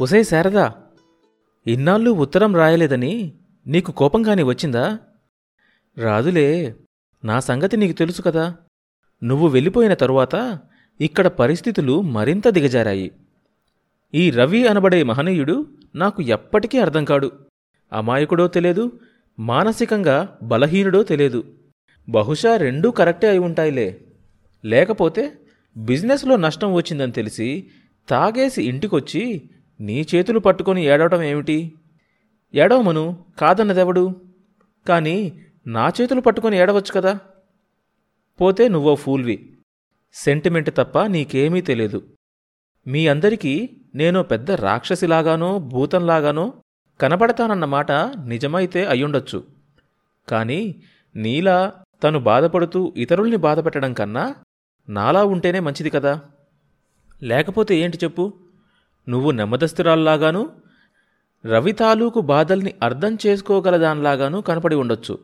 ఒసే శారదా ఇన్నాళ్ళు ఉత్తరం రాయలేదని నీకు కోపంగాని వచ్చిందా? రాదులే నా సంగతి నీకు తెలుసు కదా. నువ్వు వెళ్ళిపోయిన తరువాత ఇక్కడ పరిస్థితులు మరింత దిగజారాయి. ఈ రవి అనబడే మహనీయుడు నాకు ఎప్పటికీ అర్థం కాడు. అమాయకుడో తెలియదు మానసికంగా బలహీనుడో తెలియదు. బహుశా రెండూ కరెక్టే అయి ఉంటాయిలే. లేకపోతే బిజినెస్లో నష్టం వచ్చిందని తెలిసి తాగేసి ఇంటికొచ్చి నీ చేతులు పట్టుకొని ఏడవటం ఏమిటి? ఏడవమను కాదన్నదెవడు? కానీ నా చేతులు పట్టుకొని ఏడవచ్చు కదా? పోతే నువ్వో ఫూల్వి. సెంటిమెంట్ తప్ప నీకేమీ తెలియదు మీ అందరికీ నేను పెద్ద రాక్షసిలాగానో భూతంలాగానో కనబడతానన్నమాట నిజమైతే అయ్యుండొచ్చు. కానీ నీలా తను బాధపడుతూ ఇతరుల్ని బాధపెట్టడం కన్నా నాలా ఉంటేనే మంచిది కదా? లేకపోతే ఏంటి చెప్పు? నువ్వు నెమ్మదస్తురాల్లాగాను రవి తాలూకు బాధల్ని అర్థం చేసుకోగలదానిలాగానూ కనపడి ఉండొచ్చు.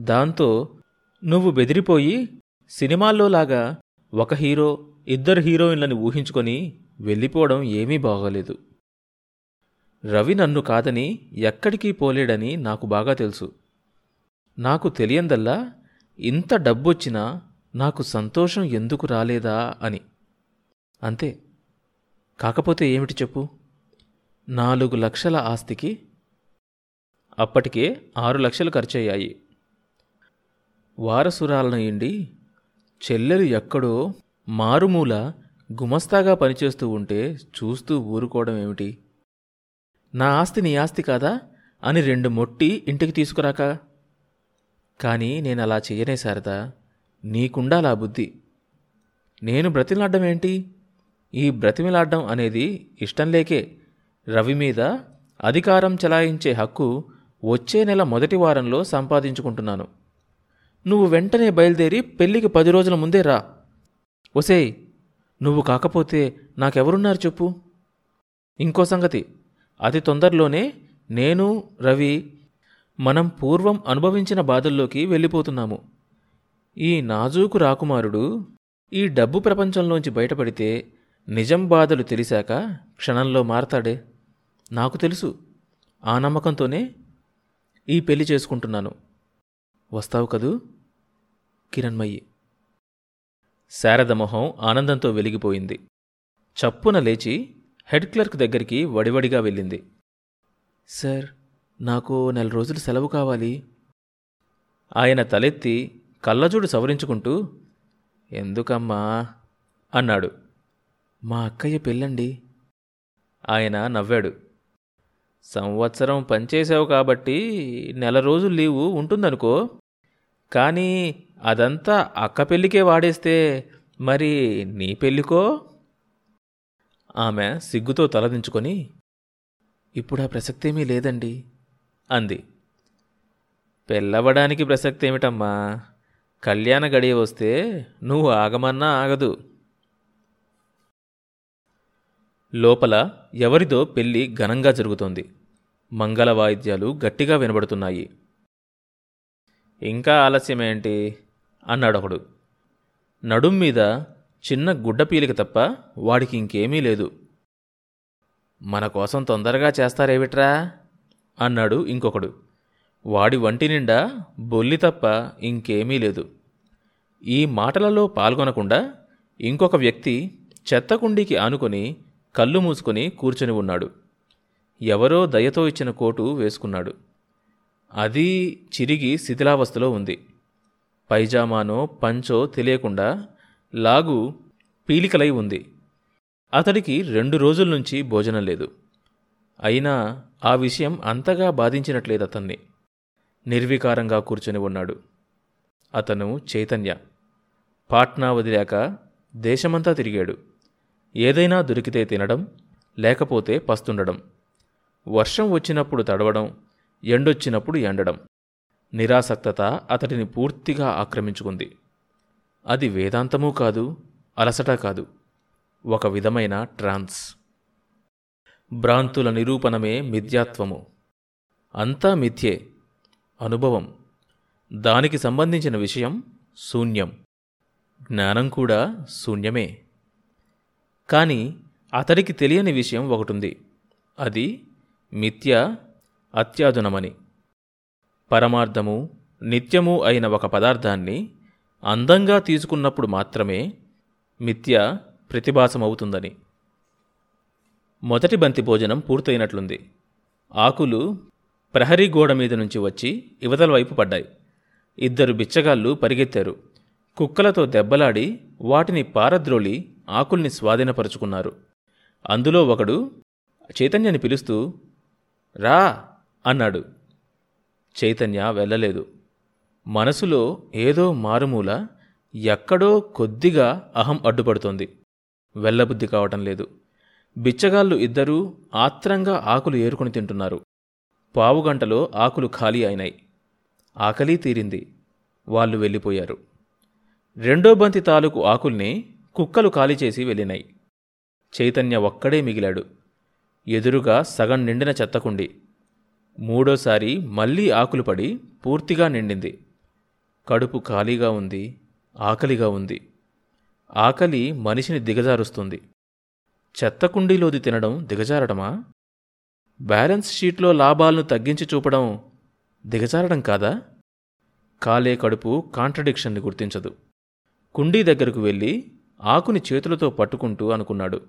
దాంతో నువ్వు బెదిరిపోయి సినిమాల్లోలాగా ఒక హీరో ఇద్దరు హీరోయిన్లని ఊహించుకొని వెళ్ళిపోవడం ఏమీ బాగోలేదు. రవి నన్ను కాదని ఎక్కడికి పోలేడని నాకు బాగా తెలుసు. నాకు తెలియందల్లా ఇంత డబ్బొచ్చినా నాకు సంతోషం ఎందుకు రాలేదా అని. అంతే. కాకపోతే ఏమిటి చెప్పు? నాలుగు లక్షల ఆస్తికి అప్పటికే ఆరు లక్షలు ఖర్చయ్యాయి. వారసురాలను ఇండి చెల్లెలు ఎక్కడో మారుమూల గుమస్తాగా పనిచేస్తూ ఉంటే చూస్తూ ఊరుకోవడం ఏమిటి? నా ఆస్తి నీ ఆస్తి కాదా? అని రెండు మొట్టి ఇంటికి తీసుకురాక. కానీ నేను అలా చెయ్యనే శారదా నీకుండాలా బుద్ధి. నేను బ్రతిలాడ్డం ఏంటి? ఈ బ్రతిమిలాడ్డం అనేది ఇష్టం లేకే రవి మీద అధికారం చలాయించే హక్కు వచ్చే నెల మొదటి వారంలో సంపాదించుకుంటున్నాను. నువ్వు వెంటనే బయలుదేరి పెళ్ళికి పది రోజుల ముందే రా. ఒసేయ్ నువ్వు కాకపోతే నాకెవరున్నారు చెప్పు. ఇంకో సంగతి అతి తొందరలోనే నేను రవి మనం పూర్వం అనుభవించిన బాధల్లోకి వెళ్ళిపోతున్నాము. ఈ నాజూకు రాకుమారుడు ఈ డబ్బు ప్రపంచంలోంచి బయటపడితే నిజం బాధలు తెలిసాక క్షణంలో మారతాడే? నాకు తెలుసు. ఆ నమ్మకంతోనే ఈ పెళ్ళి చేసుకుంటున్నాను. వస్తావు కదూ? కిరణ్మయ్యి. శారద మొహం ఆనందంతో వెలిగిపోయింది. చప్పున లేచి హెడ్ క్లర్క్ దగ్గరికి వడివడిగా వెళ్ళింది. సార్ నాకు నెల రోజులు సెలవు కావాలి. ఆయన తలెత్తి కళ్ళజోడు సవరించుకుంటూ ఎందుకమ్మా? అన్నాడు. మా అక్కయ్య పెళ్ళండి. ఆయన నవ్వాడు. సంవత్సరం పనిచేసావు కాబట్టి నెల రోజులు లీవు ఉంటుందనుకో. కానీ అదంతా అక్క పెళ్ళికే వాడేస్తే మరి నీ పెళ్ళికో? ఆమె సిగ్గుతో తలదించుకొని ఇప్పుడు ఆ ప్రసక్తేమీ లేదండి అంది. పెళ్ళవడానికి ప్రసక్తి ఏమిటమ్మా కళ్యాణ గడియ వస్తే నువ్వు ఆగమన్నా ఆగదు. లోపల ఎవరిదో పెళ్ళి ఘనంగా జరుగుతోంది. మంగళ వాయిద్యాలు గట్టిగా వినబడుతున్నాయి. ఇంకా ఆలస్యమేంటి అన్నాడొకడు నడుం మీద చిన్న గుడ్డ పీలిక తప్ప వాడికి ఇంకేమీ లేదు. మన కోసం తొందరగా చేస్తారేమిట్రా? అన్నాడు ఇంకొకడు. వాడి వంటి నిండా బొల్లి తప్ప ఇంకేమీ లేదు. ఈ మాటలలో పాల్గొనకుండా ఇంకొక వ్యక్తి చెత్తకుండీకి ఆనుకొని కళ్ళు మూసుకొని కూర్చొని ఉన్నాడు. ఎవరో దయతో ఇచ్చిన కోటు వేసుకున్నాడు. అది చిరిగి శిథిలావస్థలో ఉంది. పైజామానో పంచో తెలియకుండా లాగు పీలికలై ఉంది. అతడికి రెండు రోజుల నుంచి భోజనం లేదు. అయినా ఆ విషయం అంతగా బాధించినట్లేదు అతన్ని. నిర్వికారంగా కూర్చొని ఉన్నాడు. అతను చైతన్య. పాట్నా వదిలాక దేశమంతా తిరిగాడు. ఏదైనా దొరికితే తినడం లేకపోతే పస్తుండడం. వర్షం వచ్చినప్పుడు తడవడం ఎండొచ్చినప్పుడు ఎండడం. నిరాసక్తత అతడిని పూర్తిగా ఆక్రమించుకుంది. అది వేదాంతమూ కాదు అలసట కాదు. ఒక విధమైన ట్రాన్స్. భ్రాంతుల నిరూపణమే మిథ్యాత్వము. అంతా మిథ్యే. అనుభవం. దానికి సంబంధించిన విషయం శూన్యం. జ్ఞానం కూడా శూన్యమే. కానీ అతడికి తెలియని విషయం ఒకటుంది. అది మిథ్య అత్యాధునమని. పరమార్థము నిత్యము అయిన ఒక పదార్థాన్ని అందంగా తీసుకున్నప్పుడు మాత్రమే మిథ్య ప్రతిభాసమవుతుందని. మొదటి బంతి భోజనం పూర్తయినట్లుంది. ఆకులు ప్రహరీ గోడ మీద నుంచి వచ్చి ఇవతల వైపు పడ్డాయి. ఇద్దరు బిచ్చగాళ్ళు పరిగెత్తారు. కుక్కలతో దెబ్బలాడి వాటిని పారద్రోలి ఆకుల్ని స్వాధీనపరుచుకున్నారు. అందులో ఒకడు చైతన్యని పిలుస్తూ రా అన్నాడు. చైతన్య వెళ్ళలేదు. మనసులో ఏదో మారుమూల ఎక్కడో కొద్దిగా అహం అడ్డుపడుతోంది. వెళ్ళబుద్ధి కావటం లేదు. బిచ్చగాళ్ళు ఇద్దరూ ఆత్రంగా ఆకులు ఏరుకుని తింటున్నారు. పావుగంటలో ఆకులు ఖాళీ అయినాయి. ఆకలి తీరింది. వాళ్ళు వెళ్ళిపోయారు. రెండో బంతి తాలూకు ఆకుల్ని కుక్కలు ఖాళీ చేసి వెళ్ళినాయి. చైతన్య ఒక్కడే మిగిలాడు. ఎదురుగా సగం నిండిన చెత్తకుండి. మూడోసారి మళ్ళీ ఆకులు పడి పూర్తిగా నిండింది. కడుపు ఖాళీగా ఉంది ఆకలిగా ఉంది. ఆకలి మనిషిని దిగజారుస్తుంది. చెత్త కుండీలోది తినడం దిగజారడమా బ్యాలెన్స్ షీట్లో లాభాలను తగ్గించి చూపడం దిగజారడం కాదా? కాలే కడుపు కాంట్రడిక్షన్ని గుర్తించదు. కుండీ దగ్గరకు వెళ్ళి ఆకుని చేతులతో పట్టుకుంటూ అనుకున్నాడు.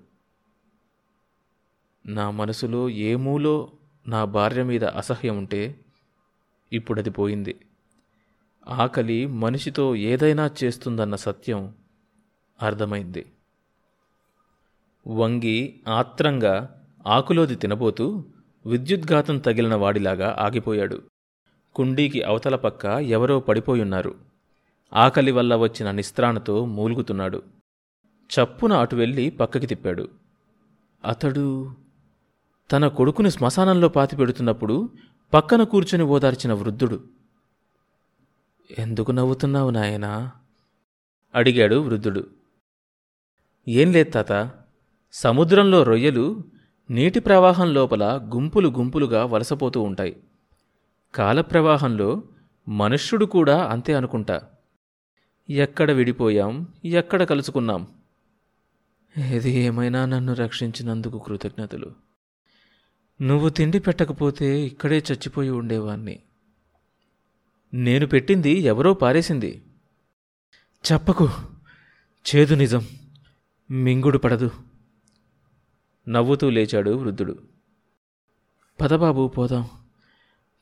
నా మనసులో ఏమూలో నా భార్య మీద అసహ్యం ఉంటే ఇప్పుడది పోయింది. ఆకలి మనిషితో ఏదైనా చేస్తుందన్న సత్యం అర్థమైంది. వంగి ఆత్రంగా ఆకులోది తినబోతూ విద్యుద్ఘాతం తగిలిన వాడిలాగా ఆగిపోయాడు. కుండీకి అవతల పక్క ఎవరో పడిపోయున్నారు. ఆకలి వల్ల వచ్చిన నిస్త్రాణతో మూలుగుతున్నాడు. చప్పున అటు వెళ్ళి పక్కకి తిప్పాడు. అతడు తన కొడుకుని శ్మశానంలో పాతిపెడుతున్నప్పుడు పక్కన కూర్చుని ఓదార్చిన వృద్ధుడు. ఎందుకు నవ్వుతున్నావు నాయనా? అడిగాడు వృద్ధుడు. ఏం లేదు తాత. సముద్రంలో రొయ్యలు నీటి ప్రవాహం లోపల గుంపులు గుంపులుగా వలసపోతూ ఉంటాయి. కాలప్రవాహంలో మనుష్యుడు కూడా అంతే అనుకుంటా. ఎక్కడ విడిపోయాం ఎక్కడ కలుసుకున్నాం. ఏది ఏమైనా నన్ను రక్షించినందుకు కృతజ్ఞతలు. నువ్వు తిండి పెట్టకపోతే ఇక్కడే చచ్చిపోయి ఉండేవాణ్ణి. నేను పెట్టింది ఎవరో పారేసింది. చెప్పకు. చేదు నిజం. మింగుడు పడదు. నవ్వుతూ లేచాడు వృద్ధుడు. పదబాబు పోదాం.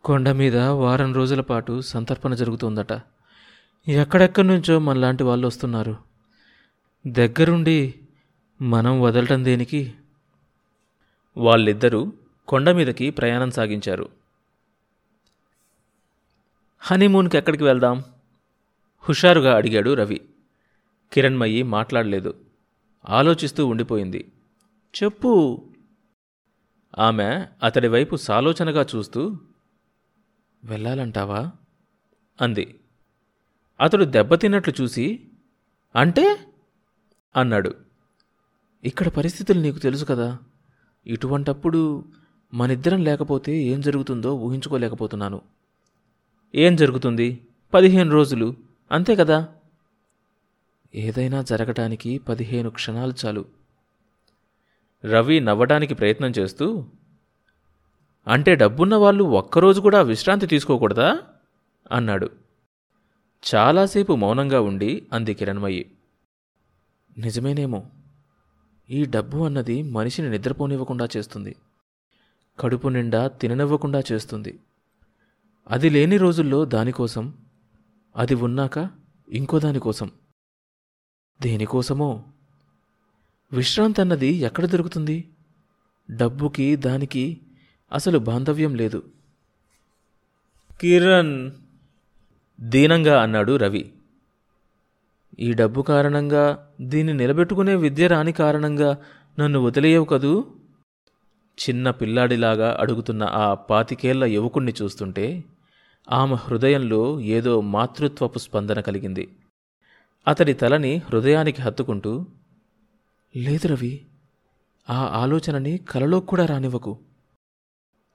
కొండ మీద వారం రోజుల పాటు సంతర్పణ జరుగుతుందట. ఎక్కడెక్కడి నుంచో మనలాంటి వాళ్ళు వస్తున్నారు. దగ్గరుండి మనం వదలటం దేనికి? వాళ్ళిద్దరూ కొండ మీదకి ప్రయాణం సాగించారు. హనీమూన్కి ఎక్కడికి వెళ్దాం? హుషారుగా అడిగాడు రవి. కిరణ్మయ్యి మాట్లాడలేదు. ఆలోచిస్తూ ఉండిపోయింది. చెప్పు. ఆమె అతడి వైపు సాలోచనగా చూస్తూ వెళ్ళాలంటావా? అంది. అతడు దెబ్బతిన్నట్లు చూసి అంటే? అన్నాడు. ఇక్కడ పరిస్థితులు నీకు తెలుసు కదా. ఇటువంటప్పుడు మనిద్దరం లేకపోతే ఏం జరుగుతుందో ఊహించుకోలేకపోతున్నాను. ఏం జరుగుతుంది? పదిహేను రోజులు. అంతే కదా? ఏదైనా జరగటానికి పదిహేను క్షణాలు చాలు. రవి నవ్వడానికి ప్రయత్నం చేస్తూ అంటే డబ్బున్న వాళ్ళు ఒక్కరోజు కూడా విశ్రాంతి తీసుకోకూడదా? అన్నాడు. చాలాసేపు మౌనంగా ఉండి అంది కిరణ్మయ్యి. నిజమేనేమో ఈ డబ్బు అన్నది మనిషిని నిద్రపోనివ్వకుండా చేస్తుంది. కడుపు నిండా తిననివ్వకుండా చేస్తుంది. అది లేని రోజుల్లో దానికోసం అది ఉన్నాక ఇంకో దానికోసం. దేనికోసమో? విశ్రాంతి అన్నది ఎక్కడ దొరుకుతుంది? డబ్బుకి దానికి అసలు బాంధవ్యం లేదు. కిరణ్ దీనంగా అన్నాడు రవి. ఈ డబ్బు కారణంగా దీన్ని నిలబెట్టుకునే విద్య రాని కారణంగా నన్ను వదిలేయవు కదూ? చిన్న పిల్లాడిలాగా అడుగుతున్న ఆ పాతికేళ్ళ యువకుణ్ణి చూస్తుంటే ఆమె హృదయంలో ఏదో మాతృత్వపు స్పందన కలిగింది. అతడి తలని హృదయానికి హత్తుకుంటూ లేదు రవి ఆ ఆలోచనని కలలో కూడా రానివ్వకు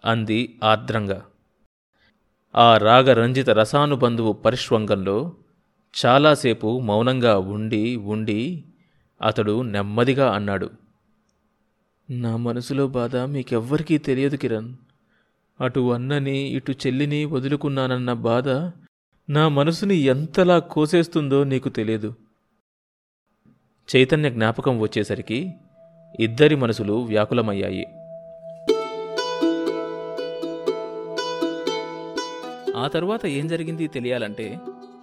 అంది ఆర్ద్రంగా. ఆ రాగరంజిత రసానుబంధువు పరిష్వంగంలో చాలాసేపు మౌనంగా ఉండి ఉండి అతడు నెమ్మదిగా అన్నాడు నా మనసులో బాధ మీకెవ్వరికీ తెలియదు కిరణ్. అటు అన్నని ఇటు చెల్లిని వదులుకున్నానన్న బాధ నా మనసుని ఎంతలా కోసేస్తుందో నీకు తెలియదు. చైతన్య జ్ఞాపకం వచ్చేసరికి ఇద్దరి మనసులు వ్యాకులమయ్యాయి. ఆ తర్వాత ఏం జరిగింది తెలియాలంటే